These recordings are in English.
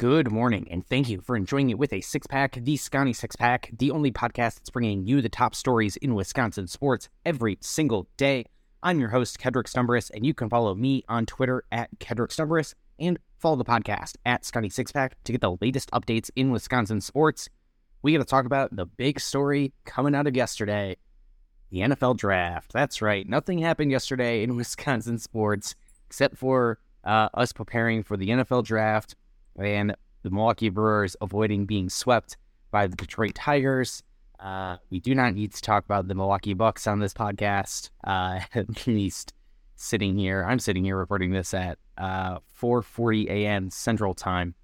Good morning, and thank you for enjoying it with a six pack, the Sconnie Six Pack, the only podcast that's bringing you the top stories in Wisconsin sports every single day. I'm your host, Kedrick Stumbris, and you can follow me on Twitter at Kedrick Stumbris and follow the podcast at Sconnie Six Pack to get the latest updates in Wisconsin sports. We got to talk about the big story coming out of yesterday the NFL draft. That's right, nothing happened yesterday in Wisconsin sports except for uh, us preparing for the NFL draft and the Milwaukee Brewers avoiding being swept by the Detroit Tigers. Uh, we do not need to talk about the Milwaukee Bucks on this podcast. Uh, at least sitting here, I'm sitting here recording this at uh, 4:40 a.m. Central Time,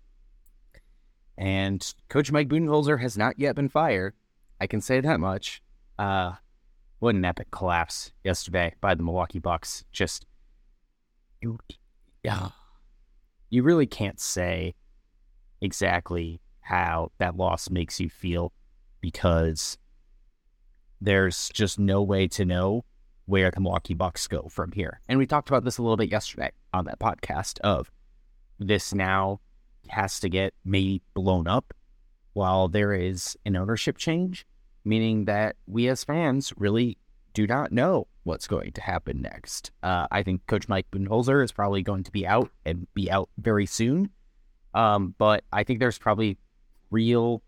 and Coach Mike Budenholzer has not yet been fired. I can say that much. Uh, what an epic collapse yesterday by the Milwaukee Bucks. Just yeah, you really can't say exactly how that loss makes you feel because there's just no way to know where the Milwaukee Bucks go from here. And we talked about this a little bit yesterday on that podcast of this now has to get maybe blown up while there is an ownership change, meaning that we as fans really do not know what's going to happen next. Uh, I think Coach Mike Budenholzer is probably going to be out and be out very soon. Um, but I think there's probably real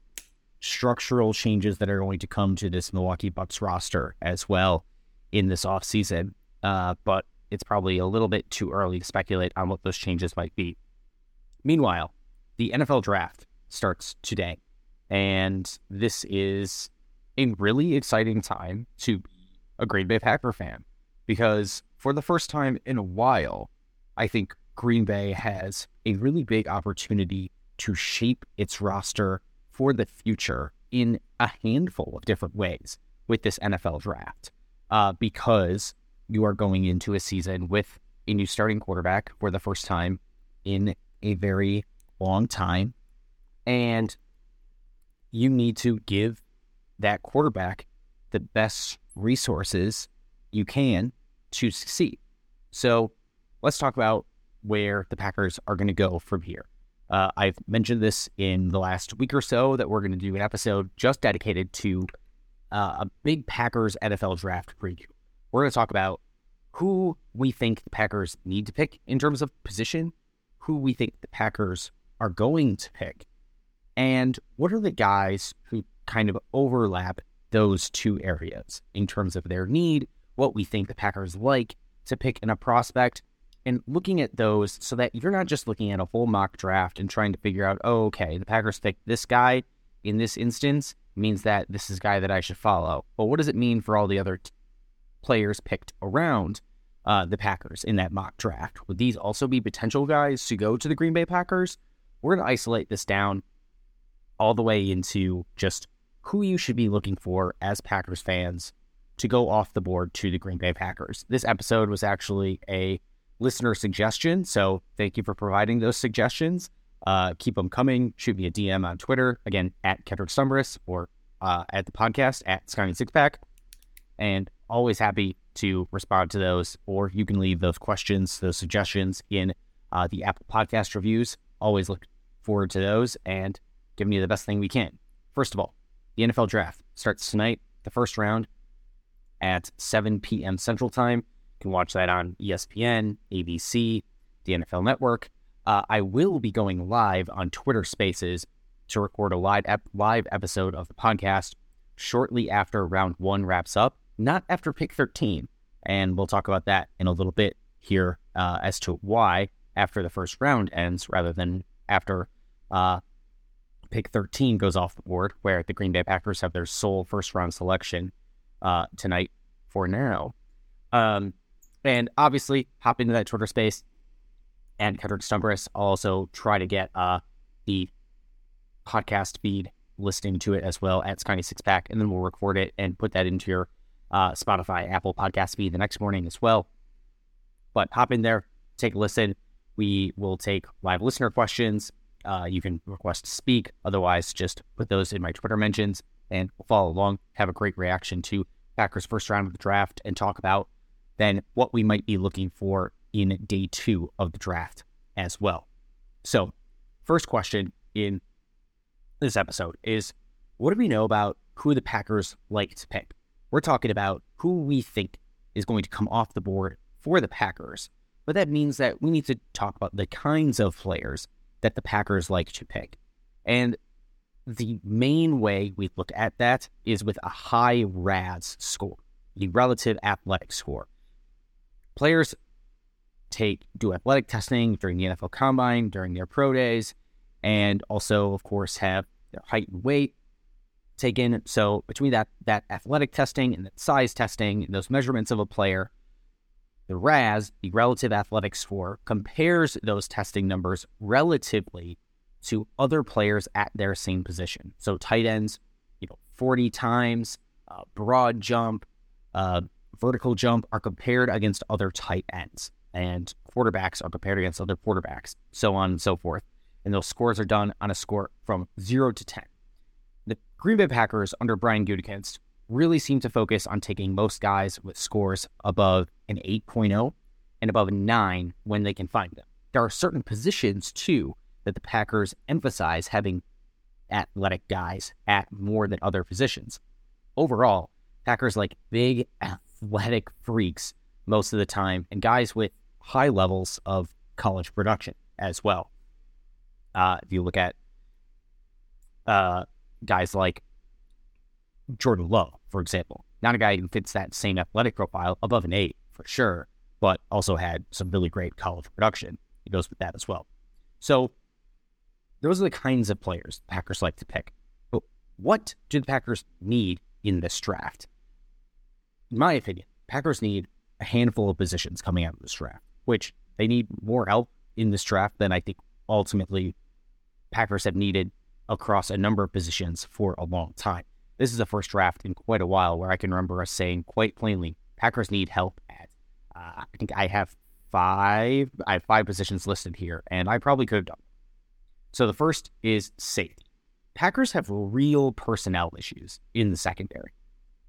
structural changes that are going to come to this Milwaukee Bucks roster as well in this offseason. Uh, but it's probably a little bit too early to speculate on what those changes might be. Meanwhile, the NFL draft starts today. And this is a really exciting time to be a Green Bay Packer fan because for the first time in a while, I think Green Bay has a really big opportunity to shape its roster for the future in a handful of different ways with this NFL draft. Uh, because you are going into a season with a new starting quarterback for the first time in a very long time. And you need to give that quarterback the best resources you can to succeed. So let's talk about where the Packers are going to go from here. Uh, I've mentioned this in the last week or so that we're going to do an episode just dedicated to uh, a big Packers NFL draft preview. We're going to talk about who we think the Packers need to pick in terms of position, who we think the Packers are going to pick, and what are the guys who kind of overlap those two areas in terms of their need, what we think the Packers like to pick in a prospect, and looking at those so that you're not just looking at a full mock draft and trying to figure out, oh, okay, the Packers picked this guy in this instance means that this is a guy that I should follow. But what does it mean for all the other t- players picked around uh, the Packers in that mock draft? Would these also be potential guys to go to the Green Bay Packers? We're going to isolate this down all the way into just who you should be looking for as Packers fans to go off the board to the Green Bay Packers. This episode was actually a listener suggestion, so thank you for providing those suggestions. Uh, keep them coming. Shoot me a DM on Twitter, again, at Kedrick Stumbris or uh, at the podcast at Sconnie Sixpack. And always happy to respond to those, or you can leave those questions, those suggestions in uh, the Apple Podcast reviews. Always look forward to those and giving you the best thing we can. First of all, the NFL draft starts tonight, the first round at 7 p.m. Central Time. You can watch that on ESPN, ABC, the NFL Network. Uh, I will be going live on Twitter Spaces to record a live, ep- live episode of the podcast shortly after round one wraps up, not after pick 13. And we'll talk about that in a little bit here uh, as to why after the first round ends rather than after uh, pick 13 goes off the board, where the Green Bay Packers have their sole first round selection uh, tonight for now. Um, and obviously, hop into that Twitter space and Kedrick Stumbris. I'll also try to get uh, the podcast feed listening to it as well at Sconnie Six Pack, and then we'll record it and put that into your uh, Spotify, Apple podcast feed the next morning as well. But hop in there, take a listen. We will take live listener questions uh, you can request to speak. Otherwise, just put those in my Twitter mentions and follow along. Have a great reaction to Packers' first round of the draft and talk about then what we might be looking for in day two of the draft as well. So, first question in this episode is what do we know about who the Packers like to pick? We're talking about who we think is going to come off the board for the Packers. But that means that we need to talk about the kinds of players that the Packers like to pick. And the main way we look at that is with a high RAS score, the relative athletic score. Players take do athletic testing during the NFL Combine, during their pro days, and also, of course, have their height and weight taken. So between that that athletic testing and that size testing and those measurements of a player, the RAS, the relative athletic score, compares those testing numbers relatively to other players at their same position. So tight ends, you know, 40 times, uh, broad jump, uh, vertical jump are compared against other tight ends, and quarterbacks are compared against other quarterbacks, so on and so forth. And those scores are done on a score from zero to 10. The Green Bay Packers under Brian Gutekunst really seem to focus on taking most guys with scores above an 8.0 and above a 9 when they can find them. There are certain positions, too, that the Packers emphasize having athletic guys at more than other positions. Overall, Packers like big athletic freaks most of the time and guys with high levels of college production as well. Uh, if you look at uh, guys like Jordan Love, for example, not a guy who fits that same athletic profile, above an eight for sure, but also had some really great college production. It goes with that as well. So those are the kinds of players Packers like to pick. But what do the Packers need in this draft? In my opinion, Packers need a handful of positions coming out of this draft, which they need more help in this draft than I think ultimately Packers have needed across a number of positions for a long time. This is the first draft in quite a while where I can remember us saying quite plainly, Packers need help at. Uh, I think I have five. I have five positions listed here, and I probably could have done so the first is safety. Packers have real personnel issues in the secondary.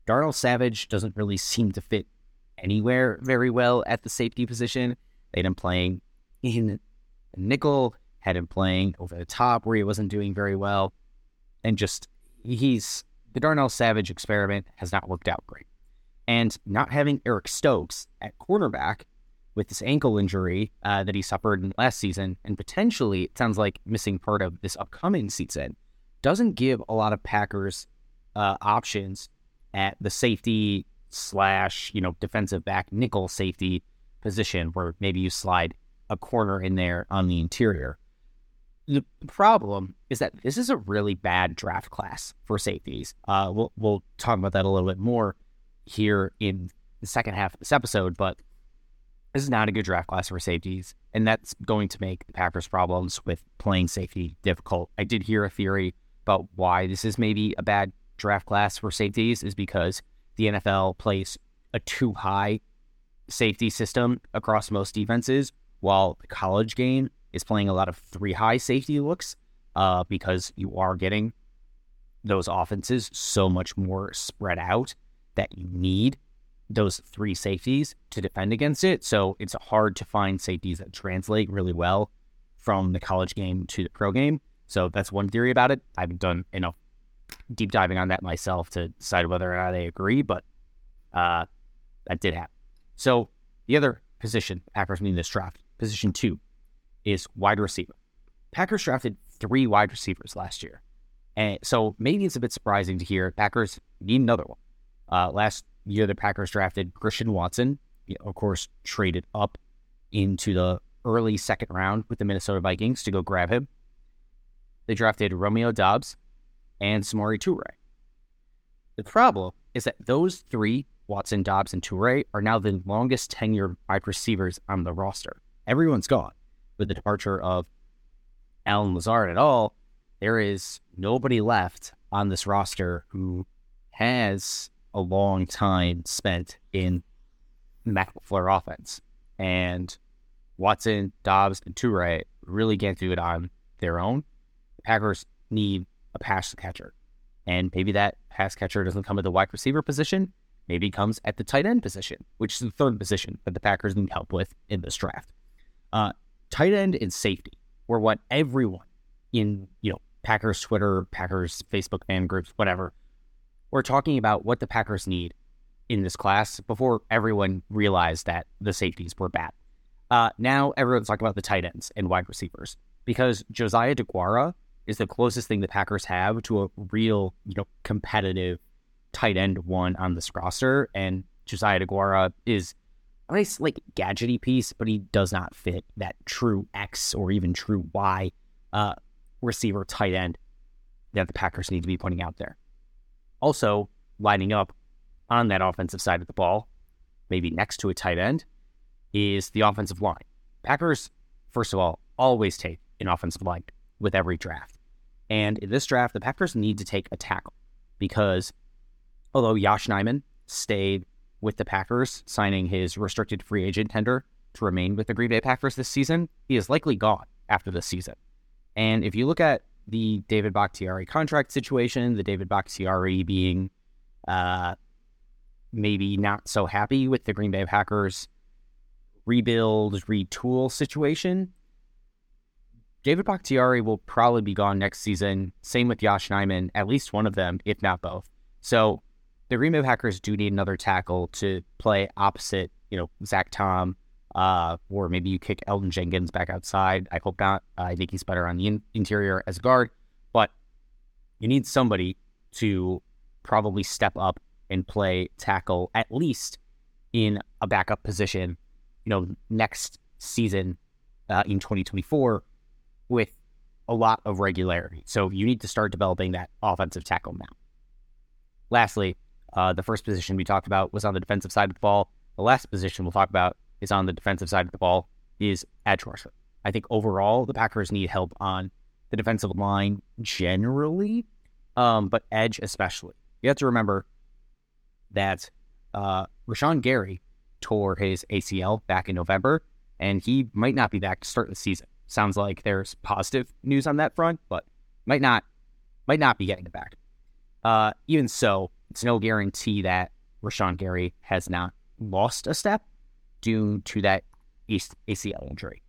Darnell Savage doesn't really seem to fit anywhere very well at the safety position. They had him playing in nickel, had him playing over the top where he wasn't doing very well. And just, he's, the Darnell Savage experiment has not worked out great. And not having Eric Stokes at cornerback with this ankle injury uh, that he suffered last season, and potentially it sounds like missing part of this upcoming season, doesn't give a lot of Packers uh, options at the safety slash you know defensive back nickel safety position, where maybe you slide a corner in there on the interior. The problem is that this is a really bad draft class for safeties. Uh, we'll we'll talk about that a little bit more here in the second half of this episode, but this is not a good draft class for safeties, and that's going to make the Packers' problems with playing safety difficult. I did hear a theory about why this is maybe a bad draft class for safeties is because the NFL plays a two high safety system across most defenses, while the college game is playing a lot of three high safety looks uh, because you are getting those offenses so much more spread out that you need those three safeties to defend against it. So it's hard to find safeties that translate really well from the college game to the pro game. So that's one theory about it. I haven't done enough deep diving on that myself to decide whether or not I agree, but uh, that did happen. So the other position Packers need in this draft, position two, is wide receiver. Packers drafted three wide receivers last year. And so maybe it's a bit surprising to hear Packers need another one. Uh, last year the Packers drafted Christian Watson, of course, traded up into the early second round with the Minnesota Vikings to go grab him. They drafted Romeo Doubs and Samori Toure. The problem is that those three, Watson, Doubs, and Toure, are now the longest tenured wide receivers on the roster. Everyone's gone. With the departure of Allen Lazard at all, there is nobody left on this roster who has a long time spent in Matt LaFleur offense. And Watson, Doubs, and Toure really can't do it on their own. The Packers need a pass catcher. And maybe that pass catcher doesn't come at the wide receiver position. Maybe it comes at the tight end position, which is the third position that the Packers need help with in this draft. Uh, tight end and safety were what everyone in, you know, Packers Twitter, Packers Facebook fan groups, whatever, were talking about what the Packers need in this class before everyone realized that the safeties were bad. Uh, now everyone's talking about the tight ends and wide receivers because Josiah DeGuara is the closest thing the Packers have to a real, you know, competitive tight end one on this roster. And Josiah DeGuara is a nice, like, gadgety piece, but he does not fit that true X or even true Y uh, receiver tight end that the Packers need to be putting out there. Also, lining up on that offensive side of the ball, maybe next to a tight end, is the offensive line. Packers, first of all, always take an offensive line with every draft. And in this draft, the Packers need to take a tackle because although Yosh Nijman stayed with the Packers, signing his restricted free agent tender to remain with the Green Bay Packers this season, he is likely gone after this season. And if you look at the David Bakhtiari contract situation, the David Bakhtiari being uh, maybe not so happy with the Green Bay Packers rebuild, retool situation, David Bakhtiari will probably be gone next season. Same with Josh Nijman, at least one of them, if not both. So the Green Bay Packers do need another tackle to play opposite, you know, Zach Tom, uh, or maybe you kick Elgton Jenkins back outside. I hope not. I think he's better on the in- interior as a guard, but you need somebody to probably step up and play tackle at least in a backup position, you know, next season uh, in 2024 with a lot of regularity. So you need to start developing that offensive tackle now. Lastly, uh, the first position we talked about was on the defensive side of the ball. The last position we'll talk about is on the defensive side of the ball is edge rusher. I think overall the Packers need help on the defensive line generally, um, but edge especially. You have to remember that uh, Rashan Gary tore his ACL back in November, and he might not be back to start the season sounds like there's positive news on that front, but might not might not be getting it back. Uh, even so, it's no guarantee that Rashan Gary has not lost a step due to that ACL injury.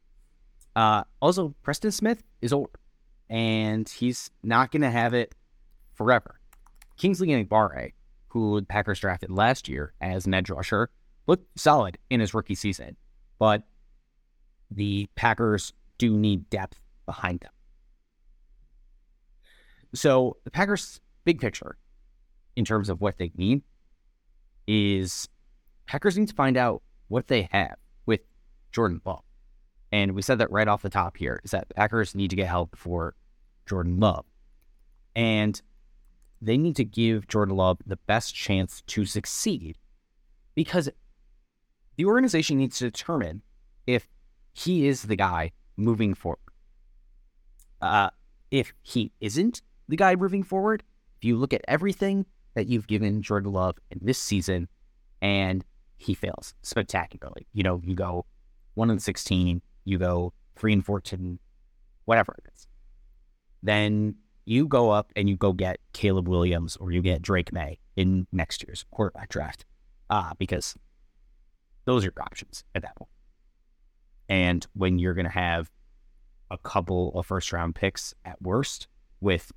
Uh, also, Preston Smith is old, and he's not going to have it forever. Kingsley Enagbare, who the Packers drafted last year as an edge rusher, looked solid in his rookie season, but the Packers do need depth behind them. So the Packers' big picture in terms of what they need is Packers need to find out what they have with Jordan Love. And we said that right off the top here is that Packers need to get help for Jordan Love. And they need to give Jordan Love the best chance to succeed because the organization needs to determine if he is the guy moving forward. Uh, if he isn't the guy moving forward, if you look at everything that you've given Jordan Love in this season and he fails spectacularly, you know, you go one and 16, you go three and 14, whatever it is, then you go up and you go get Caleb Williams or you get Drake Maye in next year's quarterback draft uh, because those are your options at that point and when you're going to have a couple of first round picks at worst with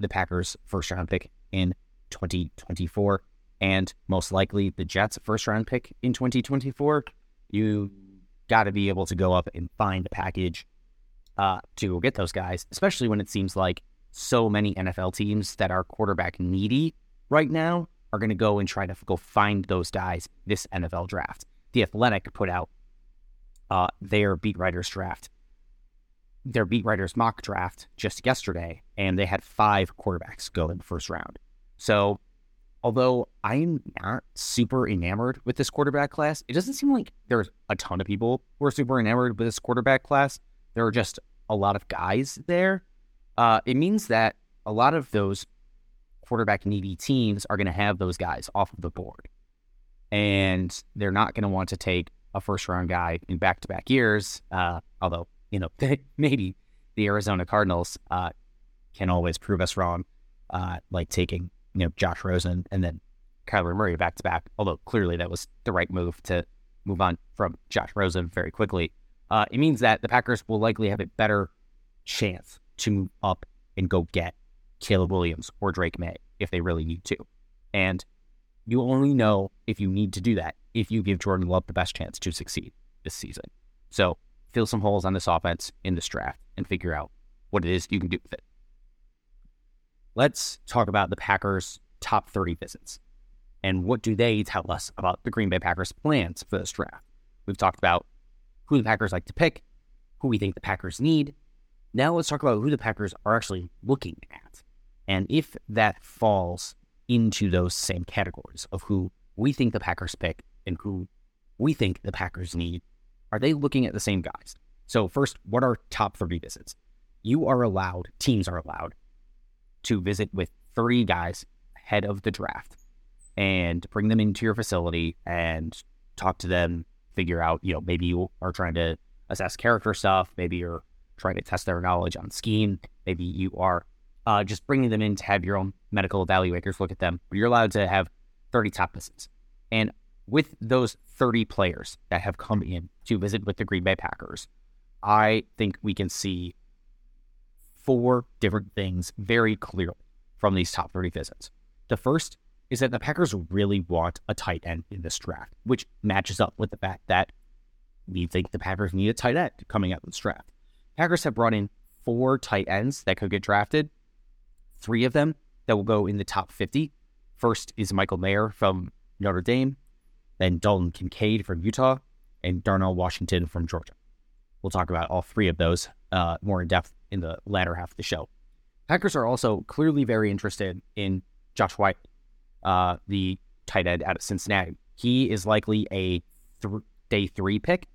the Packers first round pick in 2024 and most likely the Jets first round pick in 2024, you got to be able to go up and find a package uh, to get those guys, especially when it seems like so many NFL teams that are quarterback needy right now are going to go and try to go find those guys this NFL draft. The Athletic put out uh, their beat writers draft, their beat writers mock draft just yesterday, and they had five quarterbacks go in the first round. So, although I'm not super enamored with this quarterback class, it doesn't seem like there's a ton of people who are super enamored with this quarterback class. There are just a lot of guys there. Uh, it means that a lot of those quarterback needy teams are going to have those guys off of the board. And they're not going to want to take a first round guy in back to back years. Uh, although, you know, maybe the Arizona Cardinals uh, can always prove us wrong, uh, like taking, you know, Josh Rosen and then Kyler Murray back to back. Although clearly that was the right move to move on from Josh Rosen very quickly. Uh, it means that the Packers will likely have a better chance to move up and go get Caleb Williams or Drake Maye if they really need to. And you only know if you need to do that if you give Jordan Love the best chance to succeed this season. So fill some holes on this offense in this draft and figure out what it is you can do with it. Let's talk about the Packers' top 30 visits and what do they tell us about the Green Bay Packers' plans for this draft. We've talked about who the Packers like to pick, who we think the Packers need. Now let's talk about who the Packers are actually looking at and if that falls into those same categories of who we think the Packers pick and who we think the Packers need, are they looking at the same guys? So, first, what are top 30 visits? You are allowed, teams are allowed to visit with 30 guys ahead of the draft and bring them into your facility and talk to them, figure out, you know, maybe you are trying to assess character stuff, maybe you're trying to test their knowledge on scheme, maybe you are uh, just bringing them in to have your own medical evaluators look at them. But you're allowed to have 30 top visits. And with those 30 players that have come in to visit with the Green Bay Packers, I think we can see four different things very clearly from these top 30 visits. The first is that the Packers really want a tight end in this draft, which matches up with the fact that we think the Packers need a tight end coming out of this draft. Packers have brought in four tight ends that could get drafted three of them that will go in the top 50. First is Michael Mayer from Notre Dame, then Dalton Kincaid from Utah, and Darnell Washington from Georgia. We'll talk about all three of those uh, more in depth in the latter half of the show. Packers are also clearly very interested in Josh Whyle, uh, the tight end out of Cincinnati. He is likely a th- day three pick,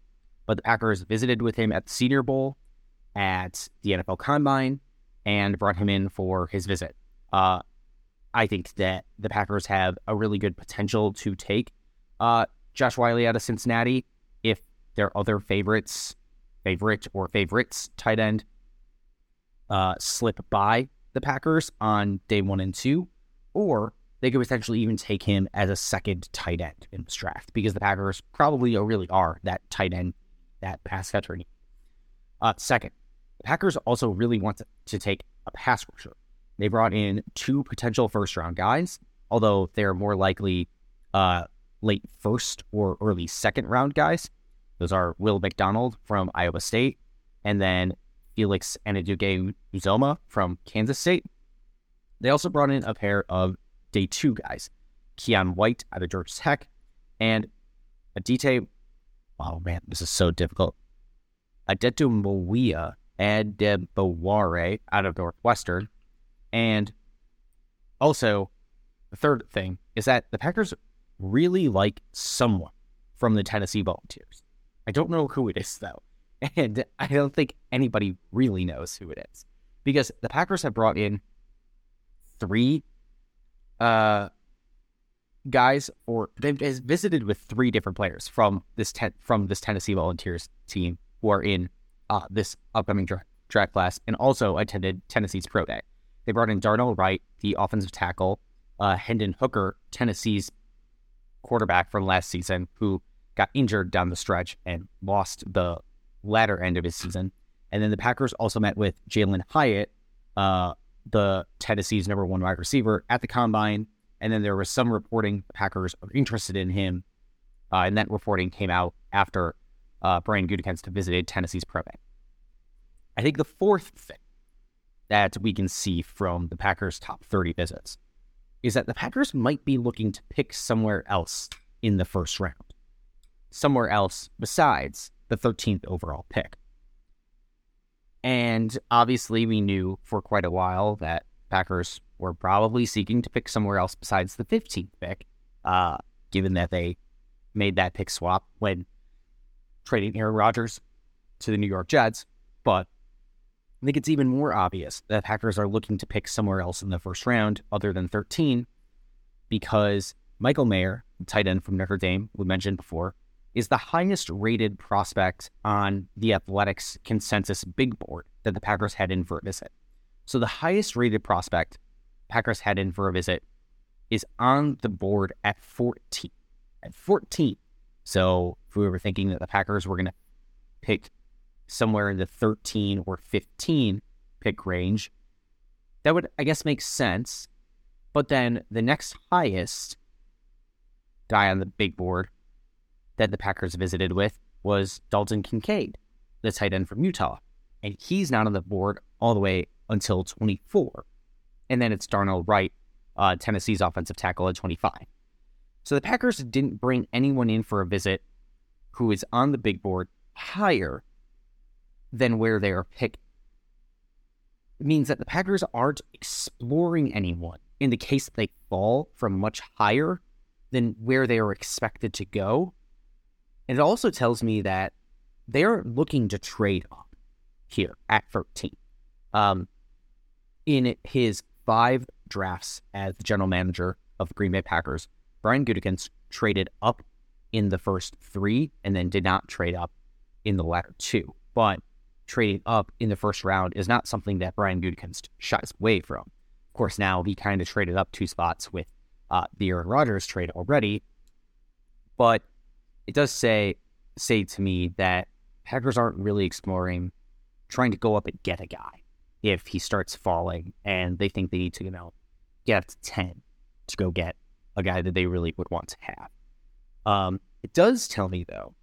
but the Packers visited with him at the Senior Bowl, at the NFL Combine, and brought him in for his visit. Uh, I think that the Packers have a really good potential to take uh, Josh Whyle out of Cincinnati if their other favorites, favorite or favorites tight end uh, slip by the Packers on day one and two, or they could potentially even take him as a second tight end in this draft because the Packers probably really are that tight end, that pass catcher. Uh, second, the Packers also really want to, to take a pass rusher. They brought in two potential first round guys, although they're more likely uh, late first or early second round guys. Those are Will McDonald from Iowa State and then Felix Anudike-Uzomah from Kansas State. They also brought in a pair of day two guys, Keion White out of Georgia Tech and Adite. Oh man, this is so difficult. Adetomiwa Adebawore out of Northwestern. And also, the third thing is that the Packers really like someone from the Tennessee Volunteers. I don't know who it is, though. And I don't think anybody really knows who it is because the Packers have brought in three uh, guys, or they've visited with three different players from this ten, from this Tennessee Volunteers team who are in uh, this upcoming dra- draft class and also attended Tennessee's pro day. They brought in Darnell Wright, the offensive tackle, uh, Hendon Hooker, Tennessee's quarterback from last season, who got injured down the stretch and lost the latter end of his season. And then the Packers also met with Jalen Hyatt, uh, the Tennessee's number one wide receiver, at the combine. And then there was some reporting Packers are interested in him. Uh, and that reporting came out after uh, Brian Gutekunst visited Tennessee's pro day. I think the fourth thing that we can see from the Packers' top 30 visits is that the Packers might be looking to pick somewhere else in the first round, somewhere else besides the 13th overall pick. And obviously, we knew for quite a while that Packers were probably seeking to pick somewhere else besides the 15th pick, uh, given that they made that pick swap when trading Aaron Rodgers to the New York Jets. But I think it's even more obvious that Packers are looking to pick somewhere else in the first round other than 13 because Michael Mayer, tight end from Notre Dame, we mentioned before, is the highest rated prospect on the Athletics consensus big board that the Packers had in for a visit. So the highest rated prospect Packers had in for a visit is on the board at 14. At 14. So if we were thinking that the Packers were going to pick somewhere in the 13 or 15 pick range, that would, I guess, make sense. But then the next highest guy on the big board that the Packers visited with was Dalton Kincaid, the tight end from Utah. And he's not on the board all the way until 24. And then it's Darnell Wright, uh, Tennessee's offensive tackle at 25. So the Packers didn't bring anyone in for a visit who is on the big board higher than where they are picked. It means that the Packers aren't exploring anyone in the case they fall from much higher than where they are expected to go. And it also tells me that they're looking to trade up here at 13. Um, in his five drafts as the general manager of the Green Bay Packers, Brian Gutekunst traded up in the first three and then did not trade up in the latter two. But trading up in the first round is not something that Brian Gutekunst shies away from. Of course, now he kind of traded up two spots with uh, the Aaron Rodgers trade already, but it does say say to me that Packers aren't really exploring trying to go up and get a guy if he starts falling and they think they need to, you know, get up to 10 to go get a guy that they really would want to have. Um, it does tell me, though,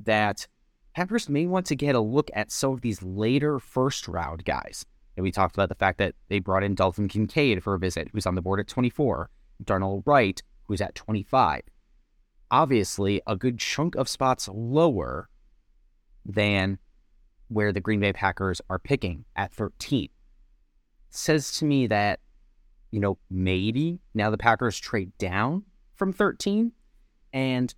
that Packers may want to get a look at some of these later first round guys. And we talked about the fact that they brought in Dalton Kincaid for a visit, who's on the board at 24, Darnell Wright, who's at 25. Obviously, a good chunk of spots lower than where the Green Bay Packers are picking at 13. Says to me that, you know, maybe now the Packers trade down from 13 and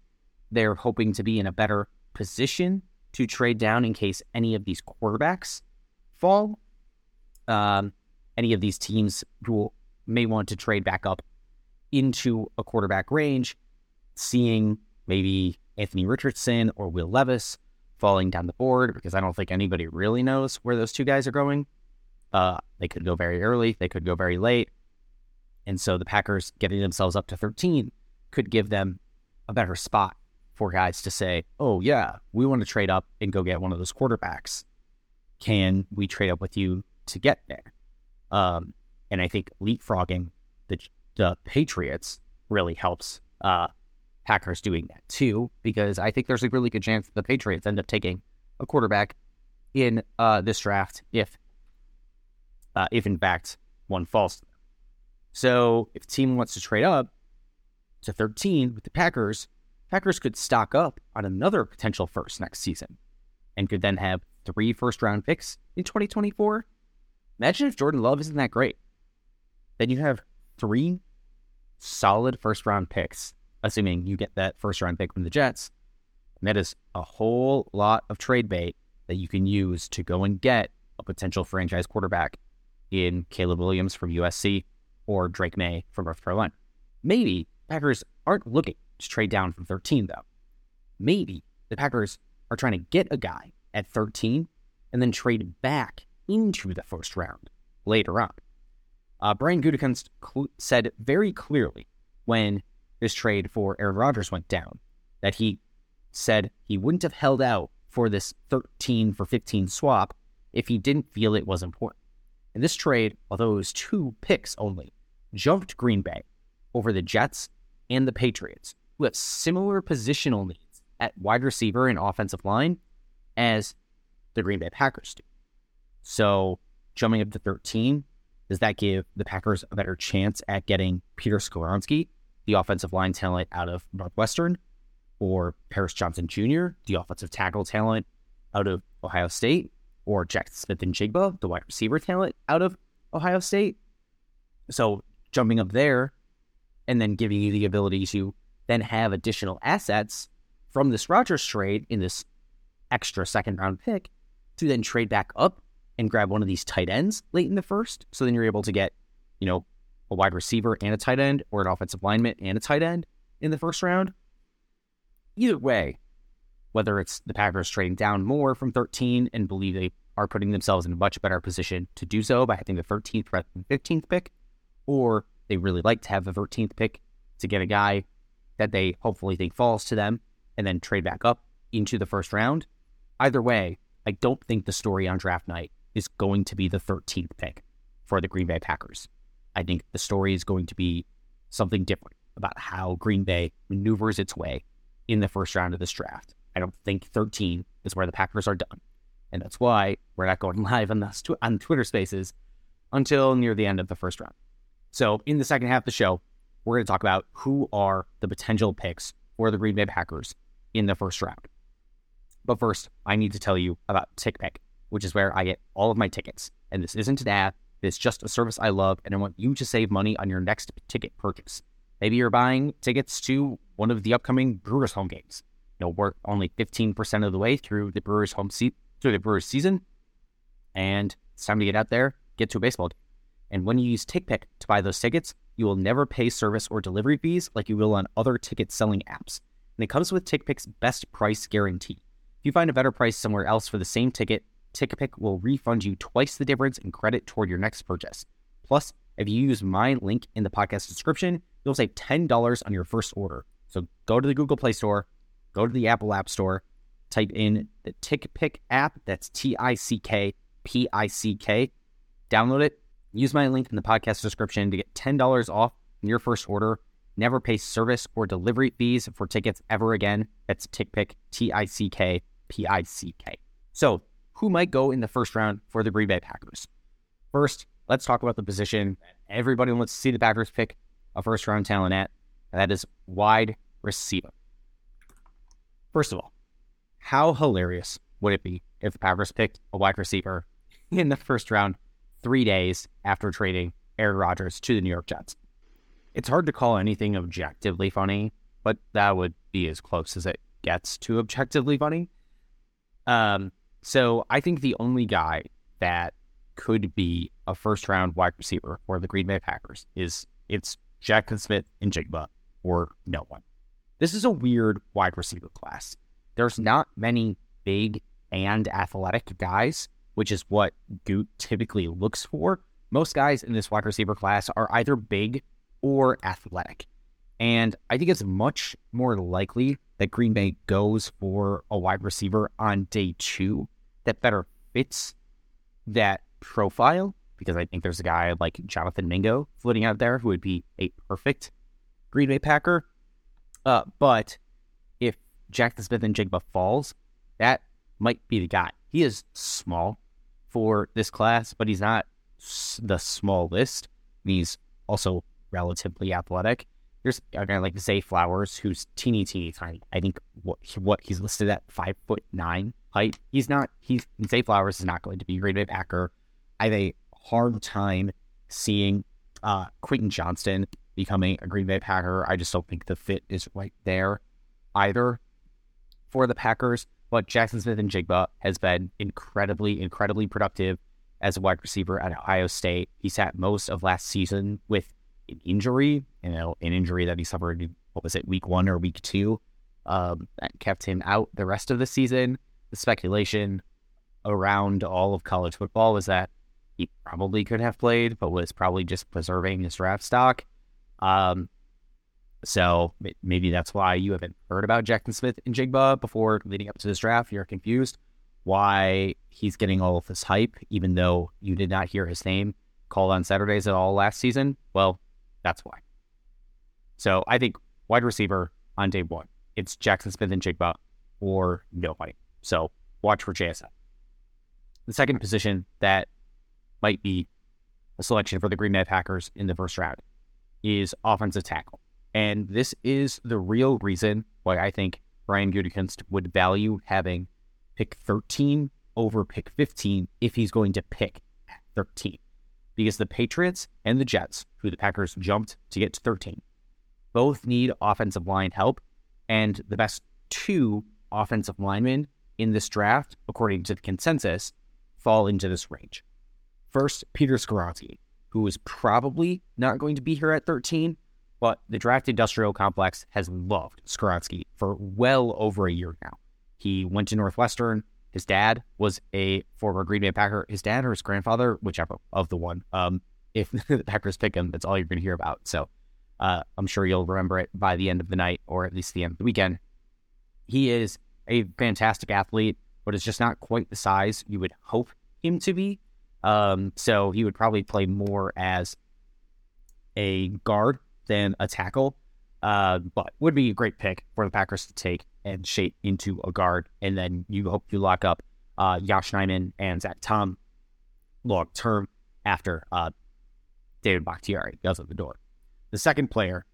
they're hoping to be in a better position to trade down in case any of these quarterbacks fall. Um, any of these teams who may want to trade back up into a quarterback range, seeing maybe Anthony Richardson or Will Levis falling down the board because I don't think anybody really knows where those two guys are going. Uh, they could go very early, they could go very late. And so the Packers getting themselves up to 13 could give them a better spot for guys to say, oh, yeah, we want to trade up and go get one of those quarterbacks. Can we trade up with you to get there? Um, and I think leapfrogging the, the Patriots really helps uh, Packers doing that too, because I think there's a really good chance the Patriots end up taking a quarterback in uh, this draft if, uh, if in fact one falls. So if team wants to trade up to 13 with the Packers, Packers could stock up on another potential first next season and could then have three first round picks in 2024. Imagine if Jordan Love isn't that great. Then you have three solid first round picks assuming you get that first round pick from the Jets. And that is a whole lot of trade bait that you can use to go and get a potential franchise quarterback in Caleb Williams from USC or Drake Maye from North Carolina. Maybe Packers aren't looking to trade down from 13, though. Maybe the Packers are trying to get a guy at 13 and then trade back into the first round later on. Uh, Brian Gutekunst cl- said very clearly when this trade for Aaron Rodgers went down, that he said he wouldn't have held out for this 13 for 15 swap if he didn't feel it was important. And this trade, although it was two picks only, jumped Green Bay over the Jets and the Patriots, who have similar positional needs at wide receiver and offensive line as the Green Bay Packers do. So jumping up to 13, does that give the Packers a better chance at getting Peter Skoronski, the offensive line talent out of Northwestern, or Paris Johnson Jr., the offensive tackle talent out of Ohio State, or Jack Smith-Njigba, the wide receiver talent out of Ohio State. So jumping up there and then giving you the ability to then have additional assets from this Rodgers trade in this extra second round pick to then trade back up and grab one of these tight ends late in the first. So then you're able to get, you know, a wide receiver and a tight end, or an offensive lineman and a tight end in the first round. Either way, whether it's the Packers trading down more from 13 and believe they are putting themselves in a much better position to do so by having the 13th rather than 15th pick, or they really like to have the 13th pick to get a guy that they hopefully think falls to them and then trade back up into the first round. Either way, I don't think the story on draft night is going to be the 13th pick for the Green Bay Packers. I think the story is going to be something different about how Green Bay maneuvers its way in the first round of this draft. I don't think 13 is where the Packers are done. And that's why we're not going live on, the, on Twitter spaces until near the end of the first round. So, in the second half of the show, we're going to talk about who are the potential picks for the Green Bay Packers in the first round. But first, I need to tell you about TickPick, which is where I get all of my tickets. And this isn't an ad, it's just a service I love, and I want you to save money on your next ticket purchase. Maybe you're buying tickets to one of the upcoming Brewers home games. You know, we're only 15% of the way through the Brewers home seat through the Brewers season, and it's time to get out there, get to a baseball game. And when you use TickPick to buy those tickets, you will never pay service or delivery fees like you will on other ticket selling apps. And it comes with TickPick's best price guarantee. If you find a better price somewhere else for the same ticket, TickPick will refund you twice the difference in credit toward your next purchase. Plus, if you use my link in the podcast description, you'll save $10 on your first order. So go to the Google Play Store, go to the Apple App Store, type in the TickPick app. That's T I C K P I C K. Download it. Use my link in the podcast description to get $10 off your first order. Never pay service or delivery fees for tickets ever again. That's TickPick, T I C K P I C K. So, who might go in the first round for the Green Bay Packers? First, let's talk about the position everybody wants to see the Packers pick a first round talent at, and that is wide receiver. First of all, how hilarious would it be if the Packers picked a wide receiver in the first round three days after trading Aaron Rodgers to the New York Jets? It's hard to call anything objectively funny, but that would be as close as it gets to objectively funny. Um, so I think the only guy that could be a first round wide receiver for the Green Bay Packers is it's Jaxon Smith-Njigba or no one. This is a weird wide receiver class. There's not many big and athletic guys, which is what Goot typically looks for. Most guys in this wide receiver class are either big or athletic. And I think it's much more likely that Green Bay goes for a wide receiver on day two that better fits that profile because I think there's a guy like Jonathan Mingo floating out there who would be a perfect Green Bay Packer. Uh, but if Jaxon Smith-Njigba falls, that might be the guy. He is small for this class, but he's not the smallest. He's also relatively athletic. There's a guy like Zay Flowers, who's teeny, teeny tiny. I think what what he's listed at five foot nine height. He's not. He's Zay Flowers is not going to be a Green Bay Packer. I have a hard time seeing uh, Quentin Johnston becoming a Green Bay Packer. I just don't think the fit is right there either for the Packers. But Jaxon Smith-Njigba has been incredibly, incredibly productive as a wide receiver at Ohio State. He sat most of last season with an injury, you know, an injury that he suffered, what was it, week one or week two, um, that kept him out the rest of the season. The speculation around all of college football was that he probably could have played, but was probably just preserving his draft stock. Um, so maybe that's why you haven't heard about Jaxon Smith-Njigba before leading up to this draft. You're confused why he's getting all of this hype, even though you did not hear his name called on Saturdays at all last season. Well, that's why. So I think wide receiver on day one, it's Jaxon Smith-Njigba or nobody. So watch for JSN. The second position that might be a selection for the Green Bay Packers in the first round is offensive tackle. And this is the real reason why I think Brian Gutekunst would value having pick 13 over pick 15 if he's going to pick 13. Because the Patriots and the Jets, who the Packers jumped to get to 13, both need offensive line help. And the best two offensive linemen in this draft, according to the consensus, fall into this range. First, Peter Skoronski, who is probably not going to be here at 13, but the draft industrial complex has loved Skoronski for well over a year now. He went to Northwestern. His dad was a former Green Bay Packer. His dad or his grandfather, whichever of the one. Um, if the Packers pick him, that's all you're going to hear about. So uh, I'm sure you'll remember it by the end of the night or at least the end of the weekend. He is a fantastic athlete, but is just not quite the size you would hope him to be. Um, so he would probably play more as a guard than a tackle. Uh, but would be a great pick for the Packers to take and shape into a guard. And then you hope you lock up uh, Yosh Nijman and Zach Tom long term after uh, David Bakhtiari goes out the door. The second player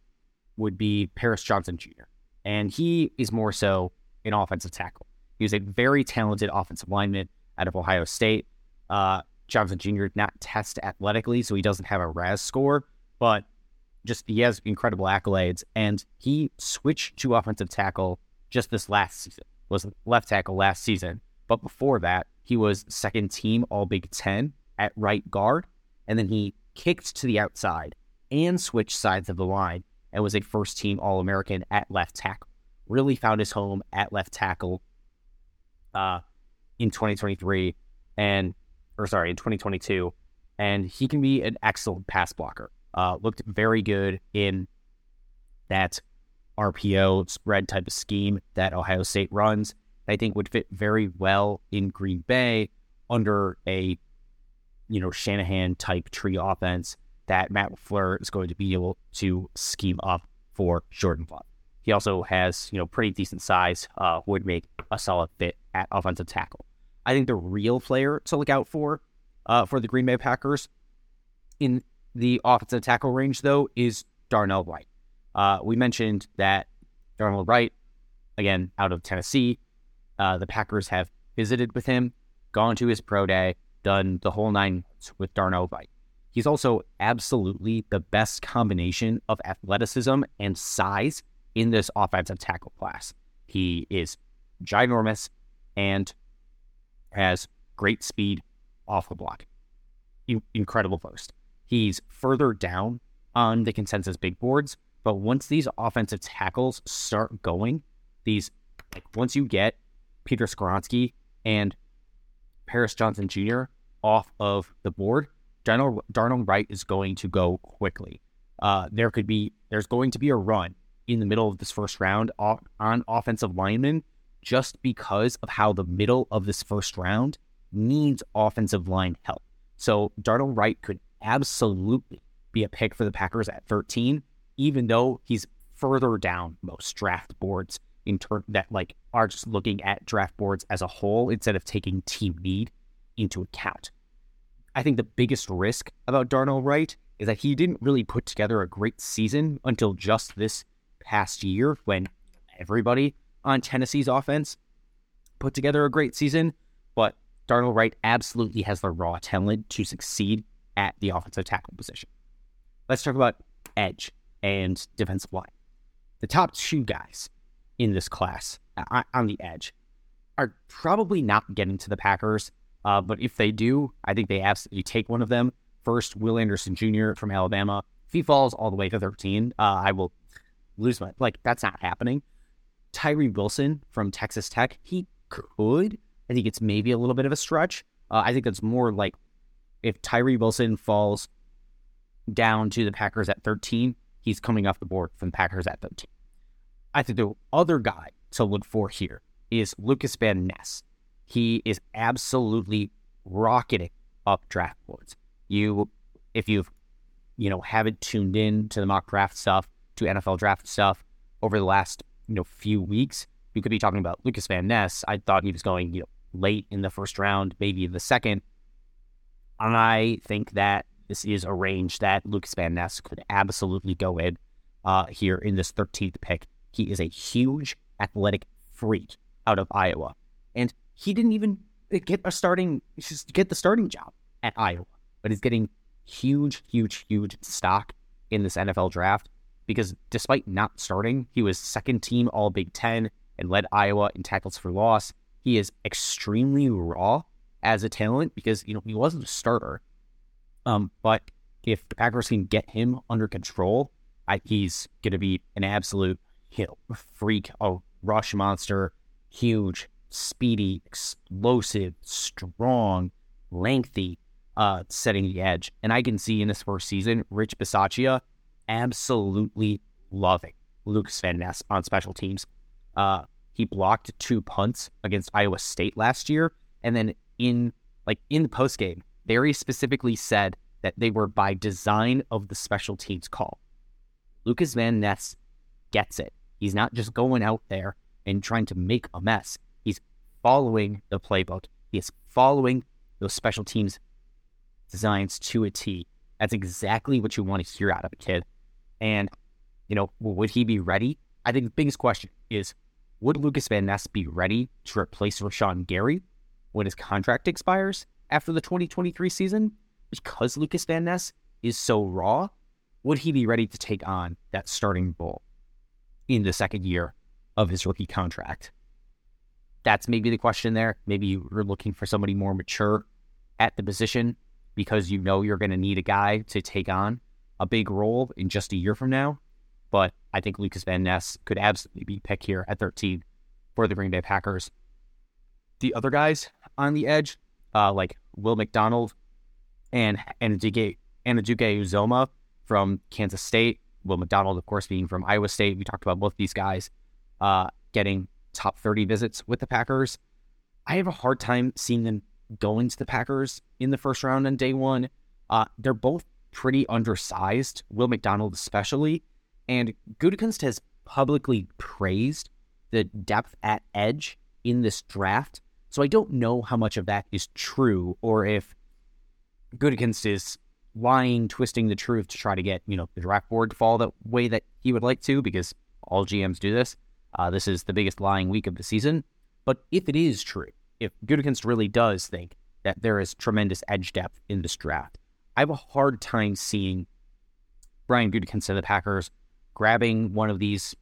would be Paris Johnson Jr., and he is more so an offensive tackle. He was a very talented offensive lineman out of Ohio State. Uh, Johnson Jr. Did not test athletically, so he doesn't have a RAS score, but just he has incredible accolades. And he switched to offensive tackle just this last season. Was left tackle last season, but before that, he was second team All Big Ten at right guard, and then he kicked to the outside and switched sides of the line and was a first team All American at left tackle. Really found his home at left tackle uh, in 2023 and or sorry, in 2022, and he can be an excellent pass blocker. Uh, looked very good in that RPO spread type of scheme that Ohio State runs. I think would fit very well in Green Bay under a you know Shanahan type tree offense that Matt LaFleur is going to be able to scheme up for Jordan Love. He also has you know pretty decent size, uh, would make a solid fit at offensive tackle. I think the real player to look out for uh, for the Green Bay Packers in the offensive tackle range, though, is Darnell Wright. Uh, we mentioned that Darnell Wright, again, out of Tennessee, uh, the Packers have visited with him, gone to his pro day, done the whole nine with Darnell Wright. He's also absolutely the best combination of athleticism and size in this offensive tackle class. He is ginormous and has great speed off the block. In- incredible post. He's further down on the consensus big boards, but once these offensive tackles start going, these like once you get Peter Skoronski and Paris Johnson Jr. off of the board, Darnell Wright is going to go quickly. Uh, there could be there's going to be a run in the middle of this first round on offensive linemen just because of how the middle of this first round needs offensive line help. So Darnell Wright could absolutely be a pick for the Packers at 13, even though he's further down most draft boards in turn that like are just looking at draft boards as a whole instead of taking team need into account. I think the biggest risk about Darnell Wright is that he didn't really put together a great season until just this past year when everybody on Tennessee's offense put together a great season, but Darnell Wright absolutely has the raw talent to succeed at the offensive tackle position. Let's talk about edge and defensive line. The top two guys in this class uh, on the edge are probably not getting to the Packers, uh, but if they do, I think they absolutely take one of them. First, Will Anderson Jr. from Alabama. If he falls all the way to 13, uh, I will lose my like. That's not happening. Tyree Wilson from Texas Tech, he could. I think it's maybe a little bit of a stretch. Uh, I think that's more like if Tyree Wilson falls down to the Packers at 13, he's coming off the board from the Packers at 13. I think the other guy to look for here is Lucas Van Ness. He is absolutely rocketing up draft boards. You, if you've, you know, haven't tuned in to the mock draft stuff, to NFL draft stuff over the last you know few weeks, you could be talking about Lucas Van Ness. I thought he was going you know late in the first round, maybe in the second. I think that this is a range that Lucas Van Ness could absolutely go in uh, here in this 13th pick. He is a huge athletic freak out of Iowa, and he didn't even get a starting just get the starting job at Iowa, but he's getting huge, huge, huge stock in this NFL draft because despite not starting, he was second team All Big Ten and led Iowa in tackles for loss. He is extremely raw as a talent because you know he wasn't a starter. Um, but if the Packers can get him under control, I, he's going to be an absolute you know, freak, a rush monster, huge, speedy, explosive, strong, lengthy, uh, setting the edge. And I can see in this first season, Rich Bisaccia absolutely loving Lucas Van Ness on special teams. Uh, he blocked two punts against Iowa State last year, and then in like in the post game, very specifically said that they were by design of the special teams call. Lucas Van Ness gets it. He's not just going out there and trying to make a mess. He's following the playbook. He is following those special teams designs to a T. That's exactly what you want to hear out of a kid. And, you know, would he be ready? I think the biggest question is would Lucas Van Ness be ready to replace Rashan Gary when his contract expires after the 2023 season? Because Lucas Van Ness is so raw, would he be ready to take on that starting role in the second year of his rookie contract? That's maybe the question there. Maybe you're looking for somebody more mature at the position because you know you're going to need a guy to take on a big role in just a year from now. But I think Lucas Van Ness could absolutely be picked here at 13 for the Green Bay Packers. The other guys on the edge, uh, like Will McDonald and and Duke and the Duke Uzomah from Kansas State. Will McDonald, of course, being from Iowa State. We talked about both these guys uh, getting top 30 visits with the Packers. I have a hard time seeing them going to the Packers in the first round on day one. Uh, they're both pretty undersized, Will McDonald especially, and Gutekunst has publicly praised the depth at edge in this draft. So I don't know how much of that is true or if Gutekunst is lying, twisting the truth to try to get, you know, the draft board to fall the way that he would like to, because all GMs do this. Uh, this is the biggest lying week of the season. But if it is true, if Gutekunst really does think that there is tremendous edge depth in this draft, I have a hard time seeing Brian Gutekunst and the Packers grabbing one of these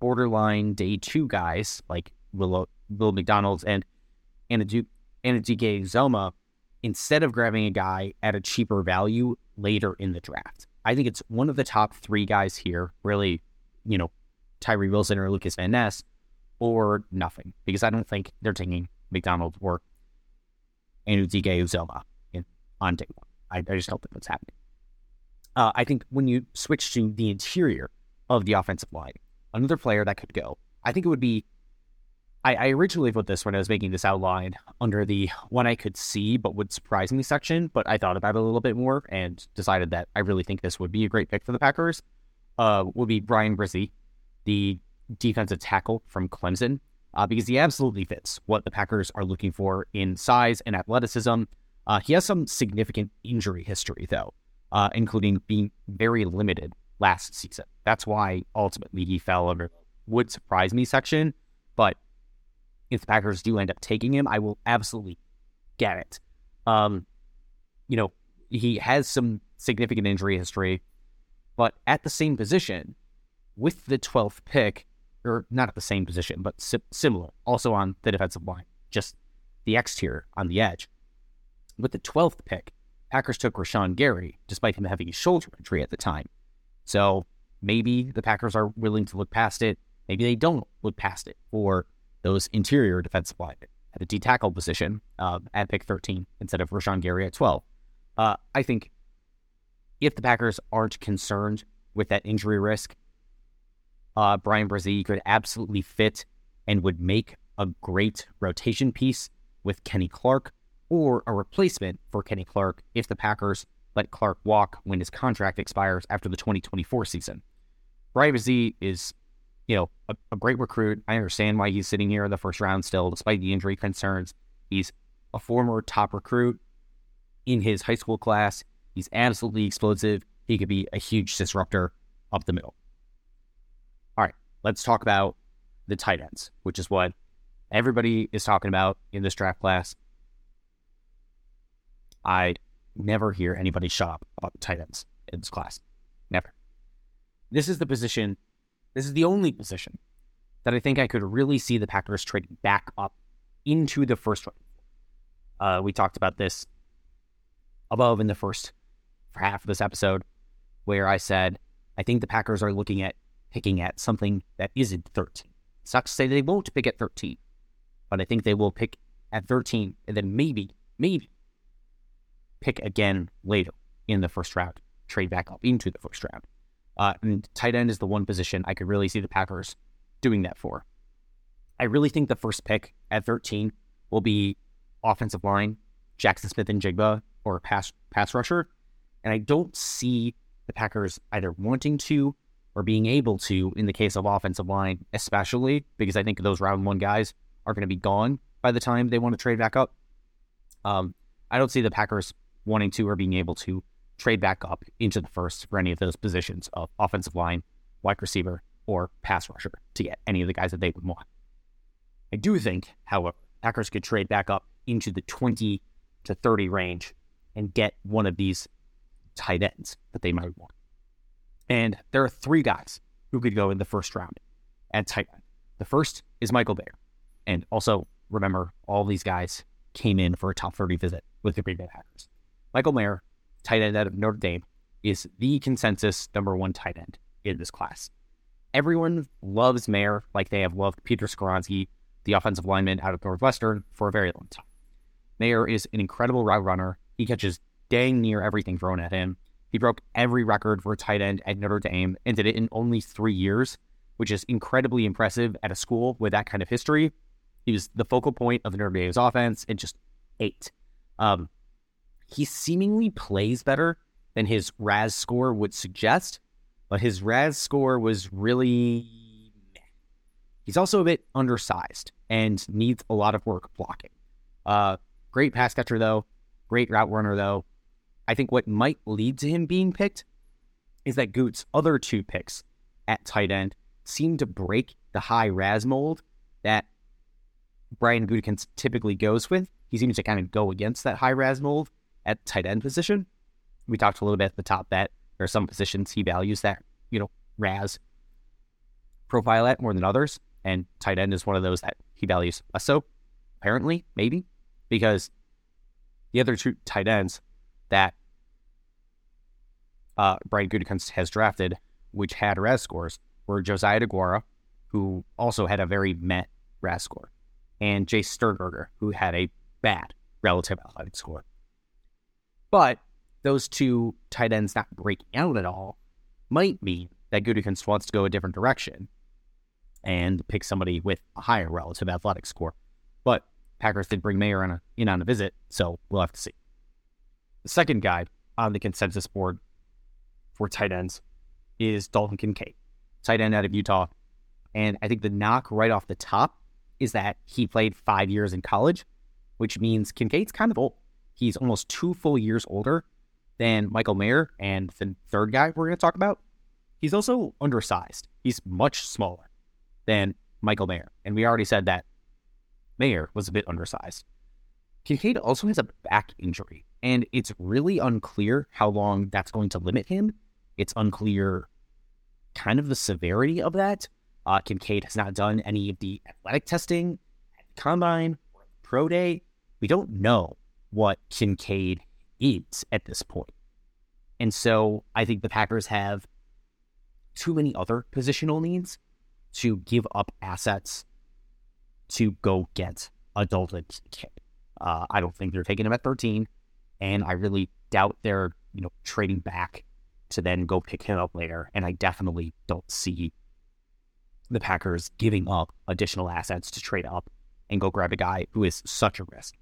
borderline day two guys like Will, Will McDonald's and Anadike Uzomah instead of grabbing a guy at a cheaper value later in the draft. I think it's one of the top three guys here, really, you know, Tyree Wilson or Lucas Van Ness, or nothing, because I don't think they're taking McDonald or Anudike Uzomah in, on day one. I, I, just don't think that's happening. Uh, I think when you switch to the interior of the offensive line, another player that could go, I think it would be I, I, originally put this when I was making this outline under the one I could see but would surprise me section, but I thought about it a little bit more and decided that I really think this would be a great pick for the Packers. Uh, would be Bryan Bresee, the defensive tackle from Clemson, uh, because he absolutely fits what the Packers are looking for in size and athleticism. Uh, he has some significant injury history, though, uh, including being very limited last season. That's why ultimately he fell under would surprise me section, but if the Packers do end up taking him, I will absolutely get it. Um, you know, he has some significant injury history, but at the same position, with the 12th pick, or not at the same position, but si- similar, also on the defensive line, just the exterior on the edge. With the 12th pick, Packers took Rashan Gary, despite him having a shoulder injury at the time. So maybe the Packers are willing to look past it. Maybe they don't look past it for those interior defensive linemen at the D tackle position uh, at pick 13 instead of Rashan Gary at 12. Uh, I think if the Packers aren't concerned with that injury risk, uh, Bryan Bresee could absolutely fit and would make a great rotation piece with Kenny Clark or a replacement for Kenny Clark if the Packers let Clark walk when his contract expires after the 2024 season. Bryan Bresee is you know, a, a, great recruit. I understand why he's sitting here in the first round still, despite the injury concerns. He's a former top recruit in his high school class. He's absolutely explosive. He could be a huge disruptor up the middle. All right, let's talk about the tight ends, which is what everybody is talking about in this draft class. I never hear anybody shop about the tight ends in this class. Never. This is the position this is the only position that I think I could really see the Packers trade back up into the first round. Uh, we talked about this above in the first half of this episode, where I said I think the Packers are looking at picking at something that isn't 13. It's not to say they won't pick at 13, but I think they will pick at 13 and then maybe, maybe pick again later in the first round, trade back up into the first round. Uh, and tight end is the one position I could really see the Packers doing that for. I really think the first pick at 13 will be offensive line. Jaxon Smith-Njigba, or pass pass rusher. And I don't see the Packers either wanting to or being able to in the case of offensive line, especially because I think those round one guys are going to be gone by the time they want to trade back up. Um, I don't see the Packers wanting to or being able to trade back up into the first for any of those positions of offensive line, wide receiver, or pass rusher to get any of the guys that they would want. I do think, however, Packers could trade back up into the 20 to 30 range and get one of these tight ends that they might want. And there are three guys who could go in the first round at tight end. The first is Michael Mayer. And also remember, all these guys came in for a top 30 visit with the Green Bay Packers. Michael Mayer, tight end out of Notre Dame, is the consensus number one tight end in this class. Everyone loves Mayer like they have loved Peter Skoronski, the offensive lineman out of Northwestern, for a very long time. Mayer is an incredible route runner. He catches dang near everything thrown at him. He broke every record for a tight end at Notre Dame and did it in only three years, which is incredibly impressive at a school with that kind of history. He was the focal point of Notre Dame's offense and just ate. Um, he seemingly plays better than his RAS score would suggest, but his RAS score was really. He's also a bit undersized and needs a lot of work blocking. Uh, great pass catcher, though. Great route runner, though. I think what might lead to him being picked is that Goot's other two picks at tight end seem to break the high RAS mold that Brian Gutekunst typically goes with. He seems to kind of go against that high RAS mold at tight end position. We talked a little bit at the top that there are some positions he values that, you know, RAS profile at more than others. And tight end is one of those that he values less so, apparently, maybe, because the other two tight ends that uh, Brian Gutekunst has drafted, which had RAS scores, were Josiah DeGuara, who also had a very met RAS score, and Jay Sternberger, who had a bad relative athletic score. But those two tight ends not breaking out at all might mean that Gutekunst wants to go a different direction and pick somebody with a higher relative athletic score. But Packers did bring Mayer on a, in on a visit, so we'll have to see. The second guy on the consensus board for tight ends is Dalton Kincaid, tight end out of Utah. And I think the knock right off the top is that he played five years in college, which means Kincaid's kind of old. He's almost two full years older than Michael Mayer and the third guy we're going to talk about. He's also undersized. He's much smaller than Michael Mayer. And we already said that Mayer was a bit undersized. Kincaid also has a back injury, and it's really unclear how long that's going to limit him. It's unclear kind of the severity of that. Uh, Kincaid has not done any of the athletic testing at combine or pro day. We don't know what Kincaid is at this point. And so I think the Packers have too many other positional needs to give up assets to go get a Dalton Kincaid. Uh, I don't think they're taking him at 13, and I really doubt they're you know trading back to then go pick him up later. And I definitely don't see the Packers giving up additional assets to trade up and go grab a guy who is such a risk.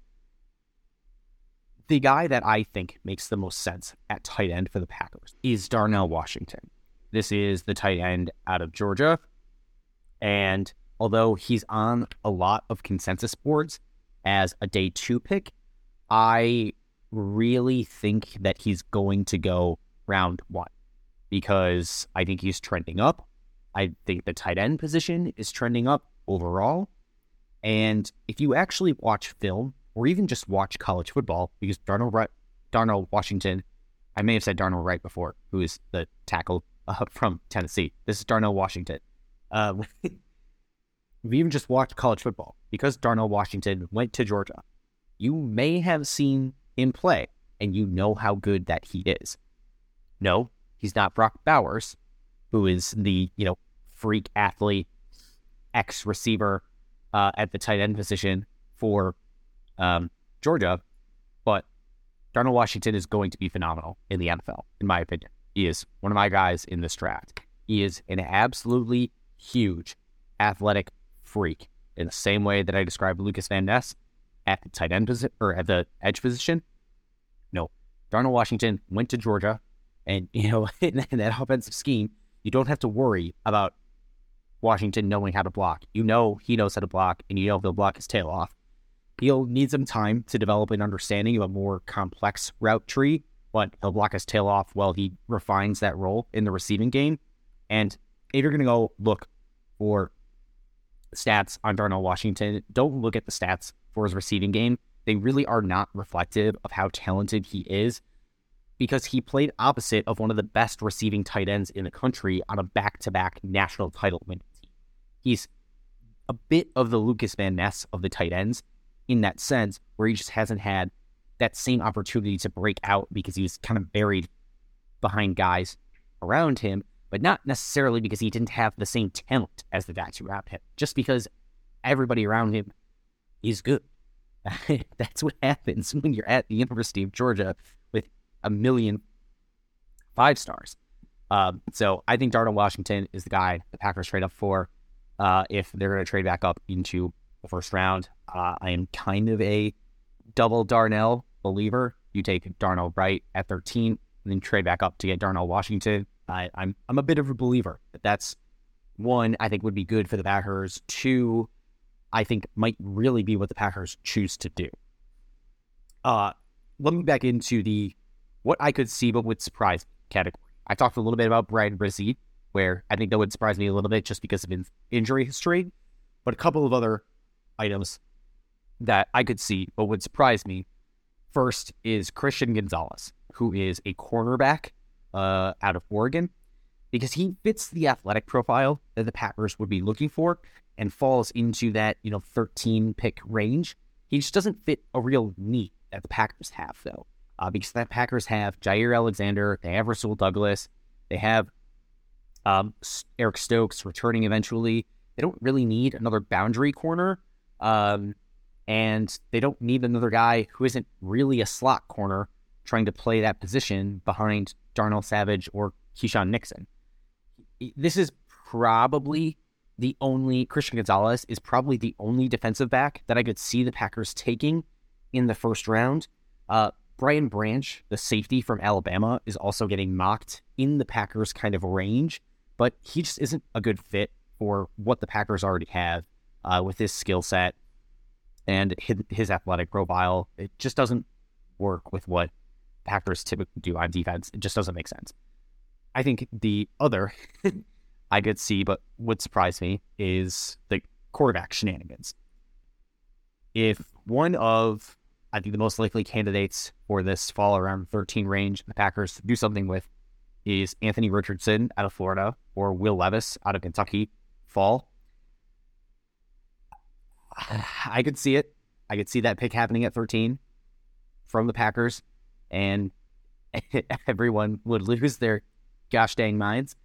The guy that I think makes the most sense at tight end for the Packers is Darnell Washington. This is the tight end out of Georgia. And although he's on a lot of consensus boards as a day two pick, I really think that he's going to go round one because I think he's trending up. I think the tight end position is trending up overall. And if you actually watch film or even just watch college football, because Darnell, Darnell Washington, I may have said Darnell Wright before, who is the tackle uh, from Tennessee. This is Darnell Washington. Uh, you even just watched college football, because Darnell Washington went to Georgia, you may have seen him play and you know how good that he is. No, he's not Brock Bowers, who is the, you know, freak athlete, ex receiver uh, at the tight end position for um, Georgia. But Darnell Washington is going to be phenomenal in the NFL, in my opinion. He is one of my guys in this draft. He is an absolutely huge athletic freak in the same way that I described Lucas Van Ness. at the tight end position or at the edge position. No, Darnell Washington went to Georgia, and you know in, that offensive scheme, you don't have to worry about Washington knowing how to block. You know he knows how to block, and you know he'll block his tail off. He'll need some time to develop an understanding of a more complex route tree, but he'll block his tail off while he refines that role in the receiving game. And if you're going to go look for stats on Darnell Washington, don't look at the stats for his receiving game. They really are not reflective of how talented he is because he played opposite of one of the best receiving tight ends in the country on a back to back national title winning team. He's a bit of the Lucas Van Ness of the tight ends in that sense, where he just hasn't had that same opportunity to break out because he was kind of buried behind guys around him, but not necessarily because he didn't have the same talent as the guys around him, just because everybody around him is good. That's what happens when you're at the University of Georgia with a million five stars. Um, so I think Darnell Washington is the guy the Packers trade up for uh, if they're going to trade back up into first round. Uh, I am kind of a double Darnell believer. You take Darnell Wright at 13 and then trade back up to get Darnell Washington. I, I'm I'm a bit of a believer that that's one I think would be good for the Packers. Two, I think might really be what the Packers choose to do. Uh, let me back into the what I could see but would surprise category. I talked a little bit about Bryan Bresee, where I think that would surprise me a little bit just because of his injury history, but a couple of other items that I could see but would surprise me. First is Christian Gonzalez, who is a cornerback uh, out of Oregon, because he fits the athletic profile that the Packers would be looking for and falls into that you know 13 pick range. He just doesn't fit a real need that the Packers have though, uh, because the Packers have Jaire Alexander, they have Rasul Douglas, they have um, Eric Stokes returning eventually. They don't really need another boundary corner. Um, and they don't need another guy who isn't really a slot corner trying to play that position behind Darnell Savage or Keisean Nixon. This is probably the only Christian Gonzalez is probably the only defensive back that I could see the Packers taking in the first round. Uh, Brian Branch, the safety from Alabama, is also getting mocked in the Packers kind of range, but he just isn't a good fit for what the Packers already have uh, with his skill set and his, his athletic profile. It just doesn't work with what Packers typically do on defense. It just doesn't make sense. I think the other I could see, but would surprise me, is the quarterback shenanigans. If one of, I think, the most likely candidates for this fall around 13 range, the Packers do something with, is Anthony Richardson out of Florida or Will Levis out of Kentucky fall. I could see it. I could see that pick happening at 13 from the Packers, and everyone would lose their gosh dang minds.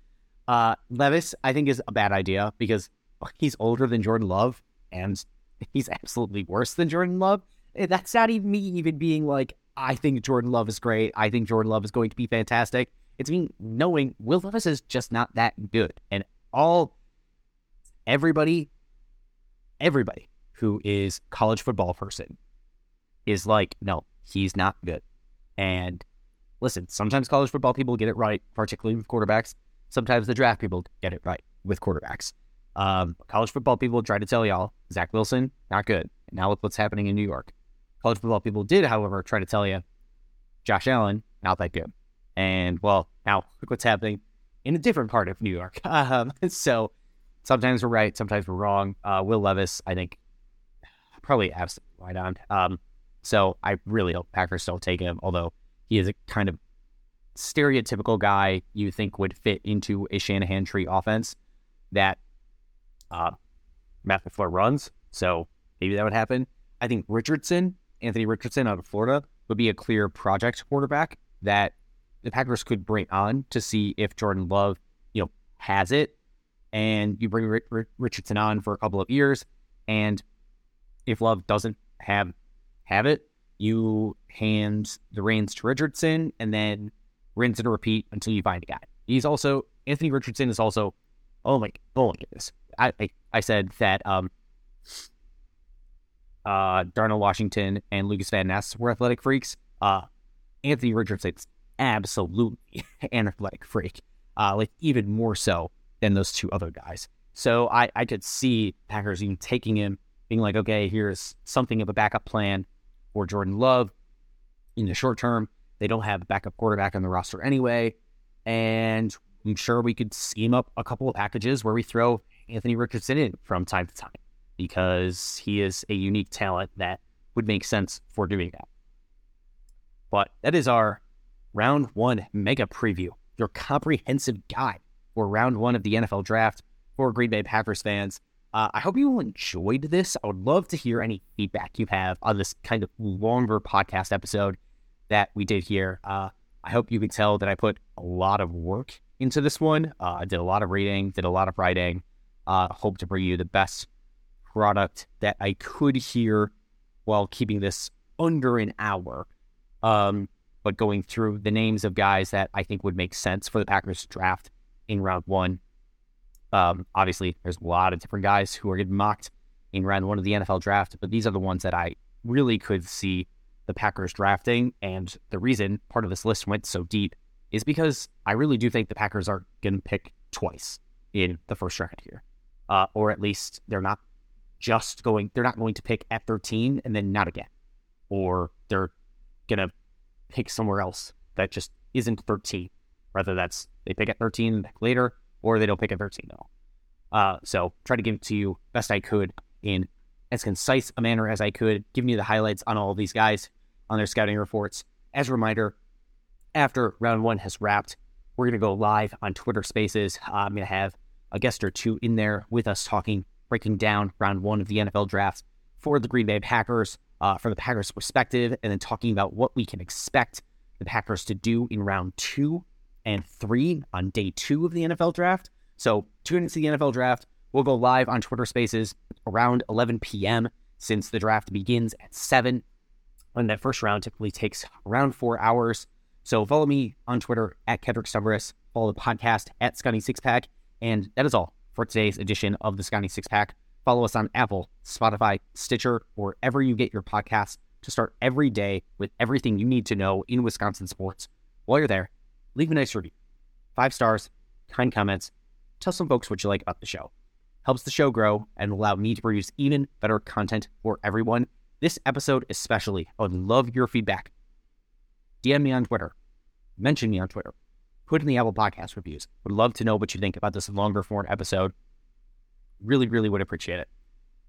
Uh, Levis, I think, is a bad idea because he's older than Jordan Love, and he's absolutely worse than Jordan Love. Eh, that's not even me even being like, I think Jordan Love is great. I think Jordan Love is going to be fantastic. It's me knowing Will Levis is just not that good. And all, everybody, everybody who is college football person is like, no, he's not good. And listen, sometimes college football people get it right, particularly with quarterbacks. Sometimes the draft people get it right with quarterbacks. Um, college football people try to tell y'all Zach Wilson not good. And now look what's happening in New York. College football people did, however, try to tell you Josh Allen not that good. And well, now look what's happening in a different part of New York. Um, so sometimes we're right, sometimes we're wrong. Uh, Will Levis, I think, probably absolutely right on. Um, so I really hope Packers don't take him, although he is a kind of stereotypical guy you think would fit into a Shanahan tree offense that uh, Matt LaFleur runs. So maybe that would happen. I think Richardson, Anthony Richardson out of Florida, would be a clear project quarterback that the Packers could bring on to see if Jordan Love, you know, has it. And you bring Richardson on for a couple of years, and if Love doesn't have have it, you hand the reins to Richardson, and then rinse and repeat until you find a guy. He's also Anthony Richardson is also oh my oh at this. I, I I said that um uh, Darnell Washington and Lucas Van Ness were athletic freaks. Uh, Anthony Richardson's absolutely an athletic freak, uh, like even more so than those two other guys. So I, I could see Packers even taking him, being like, okay, here's something of a backup plan for Jordan Love in the short term. They don't have a backup quarterback on the roster anyway. And I'm sure we could scheme up a couple of packages where we throw Anthony Richardson in from time to time because he is a unique talent that would make sense for doing that. But that is our round one mega preview, your comprehensive guide for round one of the NFL draft for Green Bay Packers fans. Uh, I hope you all enjoyed this. I would love to hear any feedback you have on this kind of longer podcast episode that we did here. Uh, I hope you can tell that I put a lot of work into this one. Uh, I did a lot of reading, did a lot of writing. Uh, hope to bring you the best product that I could here while keeping this under an hour. Um, but going through the names of guys that I think would make sense for the Packers draft in round one. Um, obviously, there's a lot of different guys who are getting mocked in round one of the NFL draft, but these are the ones that I really could see the Packers drafting. And the reason part of this list went so deep is because I really do think the Packers are going to pick twice in the first round here. Uh, or at least they're not just going, they're not going to pick at 13 and then not again. Or they're going to pick somewhere else that just isn't 13. Whether that's they pick at 13 later or they don't pick at 13 though. Uh, so try to give it to you best I could in as concise a manner as I could, giving you the highlights on all these guys on their scouting reports. As a reminder, after round one has wrapped, we're going to go live on Twitter Spaces. Uh, I'm going to have a guest or two in there with us talking, breaking down round one of the NFL draft for the Green Bay Packers uh, from the Packers' perspective, and then talking about what we can expect the Packers to do in round two and three on day two of the NFL draft. So tune into the NFL draft. We'll go live on Twitter Spaces around 11 p.m. since the draft begins at 7. And that first round typically takes around four hours. So follow me on Twitter at Kedrick Stumbris. Follow the podcast at Sconnie Six Pack. And that is all for today's edition of the Sconnie Six Pack. Follow us on Apple, Spotify, Stitcher, wherever you get your podcasts to start every day with everything you need to know in Wisconsin sports. While you're there, leave me a nice review. Five stars, kind comments. Tell some folks what you like about the show. Helps the show grow and allow me to produce even better content for everyone. This episode especially, I would love your feedback. DM me on Twitter. Mention me on Twitter. Put in the Apple Podcast reviews. Would love to know what you think about this longer form episode. Really, really would appreciate it.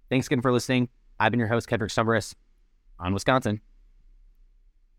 Thanks again for listening. I've been your host, Kedrick Stumbris on Wisconsin.